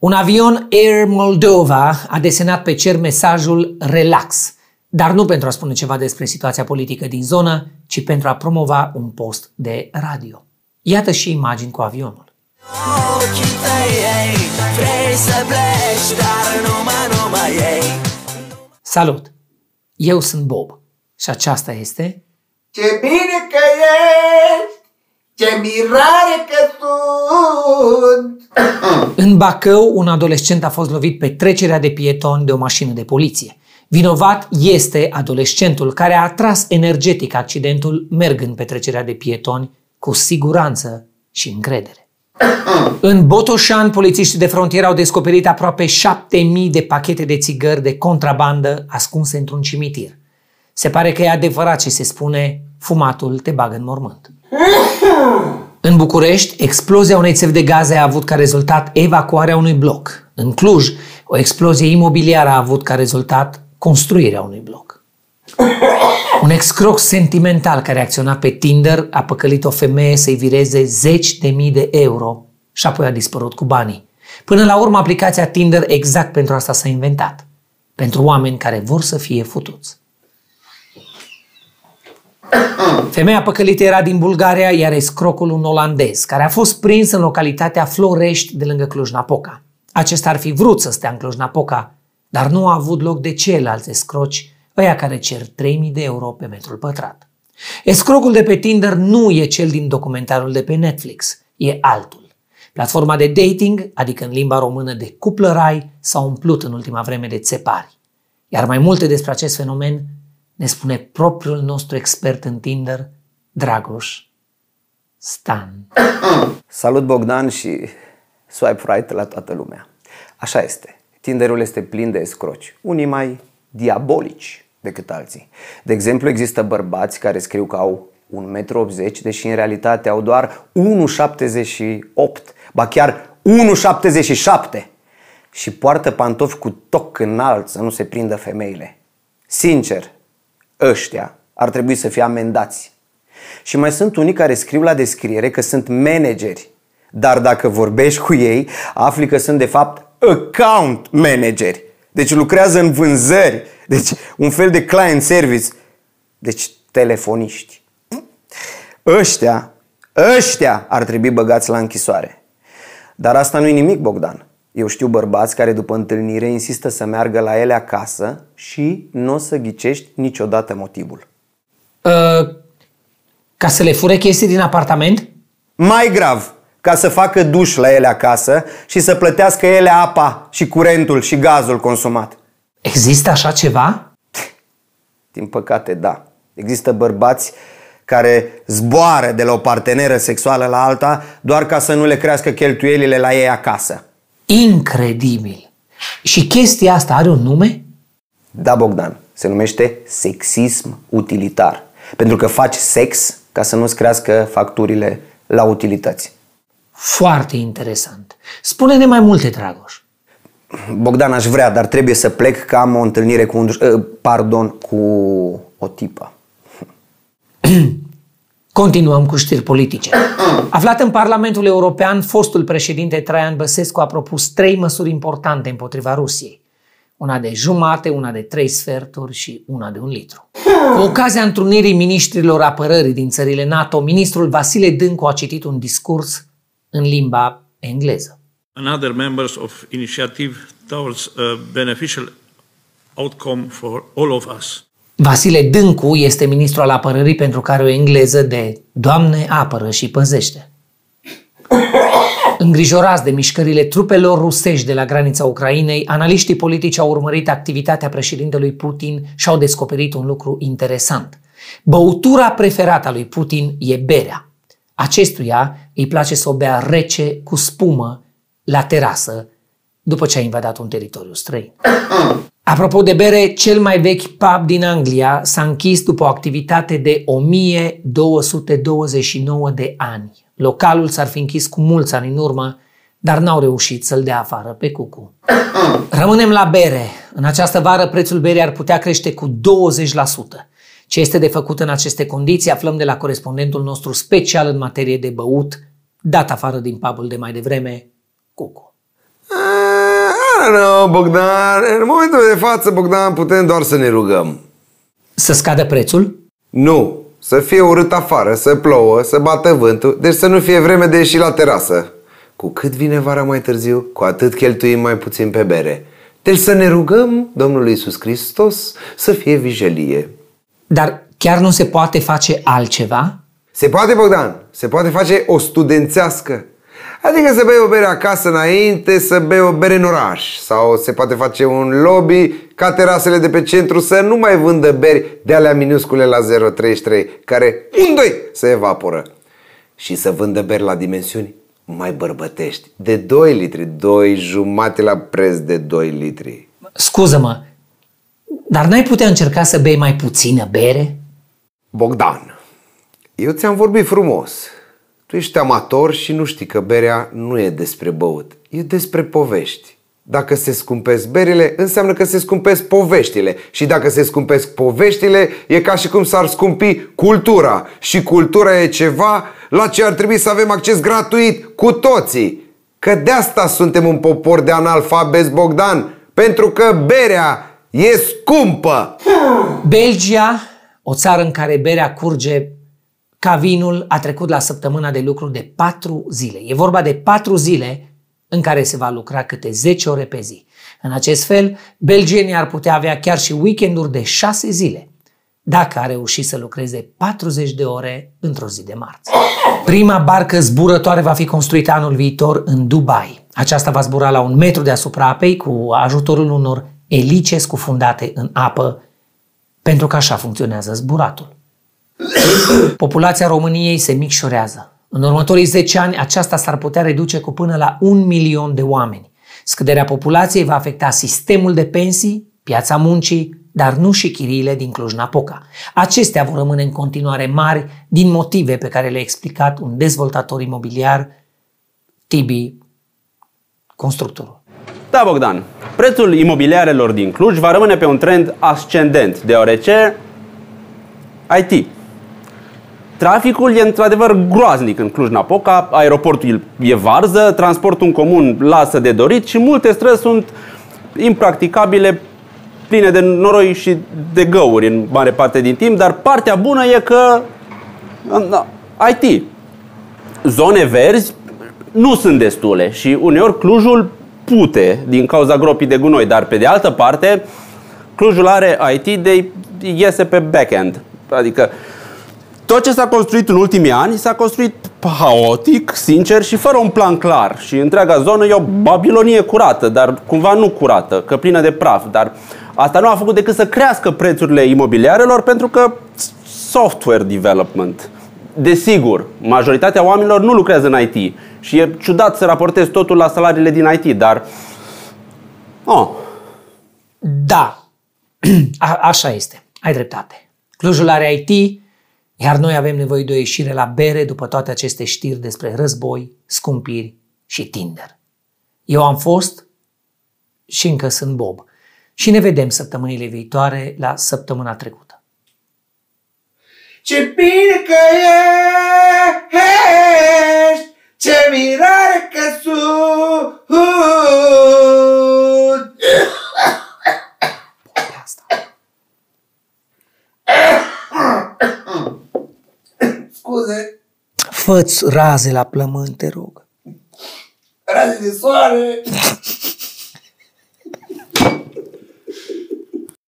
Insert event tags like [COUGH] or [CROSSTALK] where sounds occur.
Un avion Air Moldova a desenat pe cer mesajul Relax, dar nu pentru a spune ceva despre situația politică din zonă, ci pentru a promova un post de radio. Iată și imagini cu avionul. Ochii tăi, ei, vrei să pleci, dar numai, numai ei. Salut! Eu sunt Bob și aceasta este... Ce bine că ești! Ce mirare că sunt! [COUGHS] În Bacău, un adolescent a fost lovit pe trecerea de pietoni de o mașină de poliție. Vinovat este adolescentul care a atras energetic accidentul mergând pe trecerea de pietoni cu siguranță și încredere. [COUGHS] În Botoșan, polițiștii de frontieră au descoperit aproape 7000 de pachete de țigări de contrabandă ascunse într-un cimitir. Se pare că e adevărat ce se spune, fumatul te bagă în mormânt. [COUGHS] În București, explozia unei țevi de gaze a avut ca rezultat evacuarea unui bloc. În Cluj, o explozie imobiliară a avut ca rezultat construirea unui bloc. [COUGHS] Un excroc sentimental care acționa pe Tinder a păcălit o femeie să-i vireze zeci de mii de euro și apoi a dispărut cu banii. Până la urmă, aplicația Tinder exact pentru asta s-a inventat. Pentru oameni care vor să fie futuți. [COUGHS] Femeia păcălită era din Bulgaria, iar escrocul un olandez, care a fost prins în localitatea Florești de lângă Cluj-Napoca. Acesta ar fi vrut să stea în Cluj-Napoca, dar nu a avut loc de ceilalți escroci, ăia care cer 3000 de euro pe metrul pătrat. Escrocul de pe Tinder nu e cel din documentarul de pe Netflix, e altul. Platforma de dating, adică în limba română de cuplărai, s-a umplut în ultima vreme de țepari. Iar mai multe despre acest fenomen ne spune propriul nostru expert în Tinder, Dragoș Stan. Salut Bogdan și swipe right la toată lumea. Așa este. Tinderul este plin de escroci. Unii mai diabolici decât alții. De exemplu, există bărbați care scriu că au 1,80 m, deși în realitate au doar 1,78 ba chiar 1,77 și poartă pantofi cu toc înalt să nu se prindă femeile. Sincer, ăștia ar trebui să fie amendați. Și mai sunt unii care scriu la descriere că sunt manageri, dar dacă vorbești cu ei, afli că sunt de fapt account manageri. Deci lucrează în vânzări, deci un fel de client service, deci telefoniști. Ăștia, ăștia ar trebui băgați la închisoare. Dar asta nu e nimic, Bogdan. Eu știu bărbați care după întâlnire insistă să meargă la ele acasă și nu o să ghicești niciodată motivul. Uh, ca să le fure chestii din apartament? Mai grav, ca să facă duș la ele acasă și să plătească ele apa și curentul și gazul consumat. Există așa ceva? Din păcate, da. Există bărbați care zboară de la o parteneră sexuală la alta doar ca să nu le crească cheltuielile la ei acasă. Incredibil! Și chestia asta are un nume? Da, Bogdan. Se numește sexism utilitar. Pentru că faci sex ca să nu-ți crească facturile la utilități. Foarte interesant. Spune-ne mai multe, Dragoș. Bogdan, aș vrea, dar trebuie să plec că am o întâlnire cu un... Uh, pardon, cu o tipă. [CLEARS THROAT] Continuăm cu știri politice. Aflat în Parlamentul European, fostul președinte Traian Băsescu a propus trei măsuri importante împotriva Rusiei. Una de jumate, una de trei sferturi și una de un litru. Cu ocazia întrunirii ministrilor apărării din țările NATO, ministrul Vasile Dâncu a citit un discurs în limba engleză. Another members of initiative towards a beneficial outcome for all of us. Vasile Dâncu este ministrul al apărării pentru care o engleză de Doamne apără și păzește. Îngrijorați de mișcările trupelor rusești de la granița Ucrainei, analiștii politici au urmărit activitatea președintelui Putin și au descoperit un lucru interesant. Băutura preferată a lui Putin e berea. Acestuia îi place să o bea rece cu spumă la terasă după ce a invadat un teritoriu străin. [CLEARS THROAT] Apropo de bere, cel mai vechi pub din Anglia s-a închis după o activitate de 1229 de ani. Localul s-ar fi închis cu mulți ani în urmă, dar n-au reușit să-l dea afară pe cucu. [CLEARS THROAT] Rămânem la bere. În această vară prețul berii ar putea crește cu 20%. Ce este de făcut în aceste condiții aflăm de la corespondentul nostru special în materie de băut, dat afară din pubul de mai devreme, Cucu. Nu, Bogdan, în momentul de față, Bogdan, putem doar să ne rugăm. Să scadă prețul? Nu, să fie urât afară, să plouă, să bată vântul, deci să nu fie vreme de ieși la terasă. Cu cât vine vara mai târziu, cu atât cheltuim mai puțin pe bere. Deci să ne rugăm Domnului Iisus Hristos să fie vijelie. Dar chiar nu se poate face altceva? Se poate, Bogdan, se poate face o studențească. Adică să bei o bere acasă înainte să bei o bere în oraș Sau se poate face un lobby ca terasele de pe centru să nu mai vândă beri de alea minuscule la 0,33 Care un doi se evaporă. Și să vândă beri la dimensiuni mai bărbătești De 2 litri, 2 jumate la preț de 2 litri. Scuză-mă, dar n-ai putea încerca să bei mai puțină bere? Bogdan, eu ți-am vorbit frumos tu ești amator și nu știi că berea nu e despre băut, e despre povești. Dacă se scumpesc berile, înseamnă că se scumpesc poveștile. Și dacă se scumpesc poveștile, e ca și cum s-ar scumpi cultura. Și cultura e ceva la ce ar trebui să avem acces gratuit cu toții. Că de asta suntem un popor de analfabezi, Bogdan. Pentru că berea e scumpă. Belgia, o țară în care berea curge ca vinul a trecut la săptămâna de lucru de 4 zile. E vorba de 4 zile în care se va lucra câte 10 ore pe zi. În acest fel, belgienii ar putea avea chiar și weekenduri de 6 zile, dacă a reușit să lucreze 40 de ore într-o zi de marți. Prima barcă zburătoare va fi construită anul viitor în Dubai. Aceasta va zbura la un metru deasupra apei cu ajutorul unor elice scufundate în apă, pentru că așa funcționează zburatul. [COUGHS] Populația României se micșorează. În următorii 10 ani, aceasta s-ar putea reduce cu până la un milion de oameni. Scăderea populației va afecta sistemul de pensii, piața muncii, dar nu și chiriile din Cluj-Napoca. Acestea vor rămâne în continuare mari din motive pe care le-a explicat un dezvoltator imobiliar, Tibi, constructorul. Da, Bogdan, prețul imobiliarelor din Cluj va rămâne pe un trend ascendent, deoarece IT, Traficul e într-adevăr groaznic în Cluj-Napoca, aeroportul e varză, transportul în comun lasă de dorit și multe străzi sunt impracticabile, pline de noroi și de găuri în mare parte din timp, dar partea bună e că IT, zone verzi nu sunt destule și uneori Clujul pute din cauza gropii de gunoi, dar pe de altă parte Clujul are IT de iese pe backend. Adică tot ce s-a construit în ultimii ani s-a construit haotic, sincer și fără un plan clar. Și întreaga zonă e o babilonie curată, dar cumva nu curată, că plină de praf. Dar asta nu a făcut decât să crească prețurile imobiliarelor pentru că software development. Desigur, majoritatea oamenilor nu lucrează în IT și e ciudat să raportezi totul la salariile din IT, dar... Oh. Da, [CLEARS THROAT] A- așa este. Ai dreptate. Clujul are IT, iar noi avem nevoie de o ieșire la bere după toate aceste știri despre război, scumpiri și Tinder. Eu am fost și încă sunt Bob. Și ne vedem săptămânile viitoare la săptămâna trecută. Ce bine că ești, ce mirare că sunt. Fă-ți raze la plămâni, te rog. raze de soare. [LAUGHS]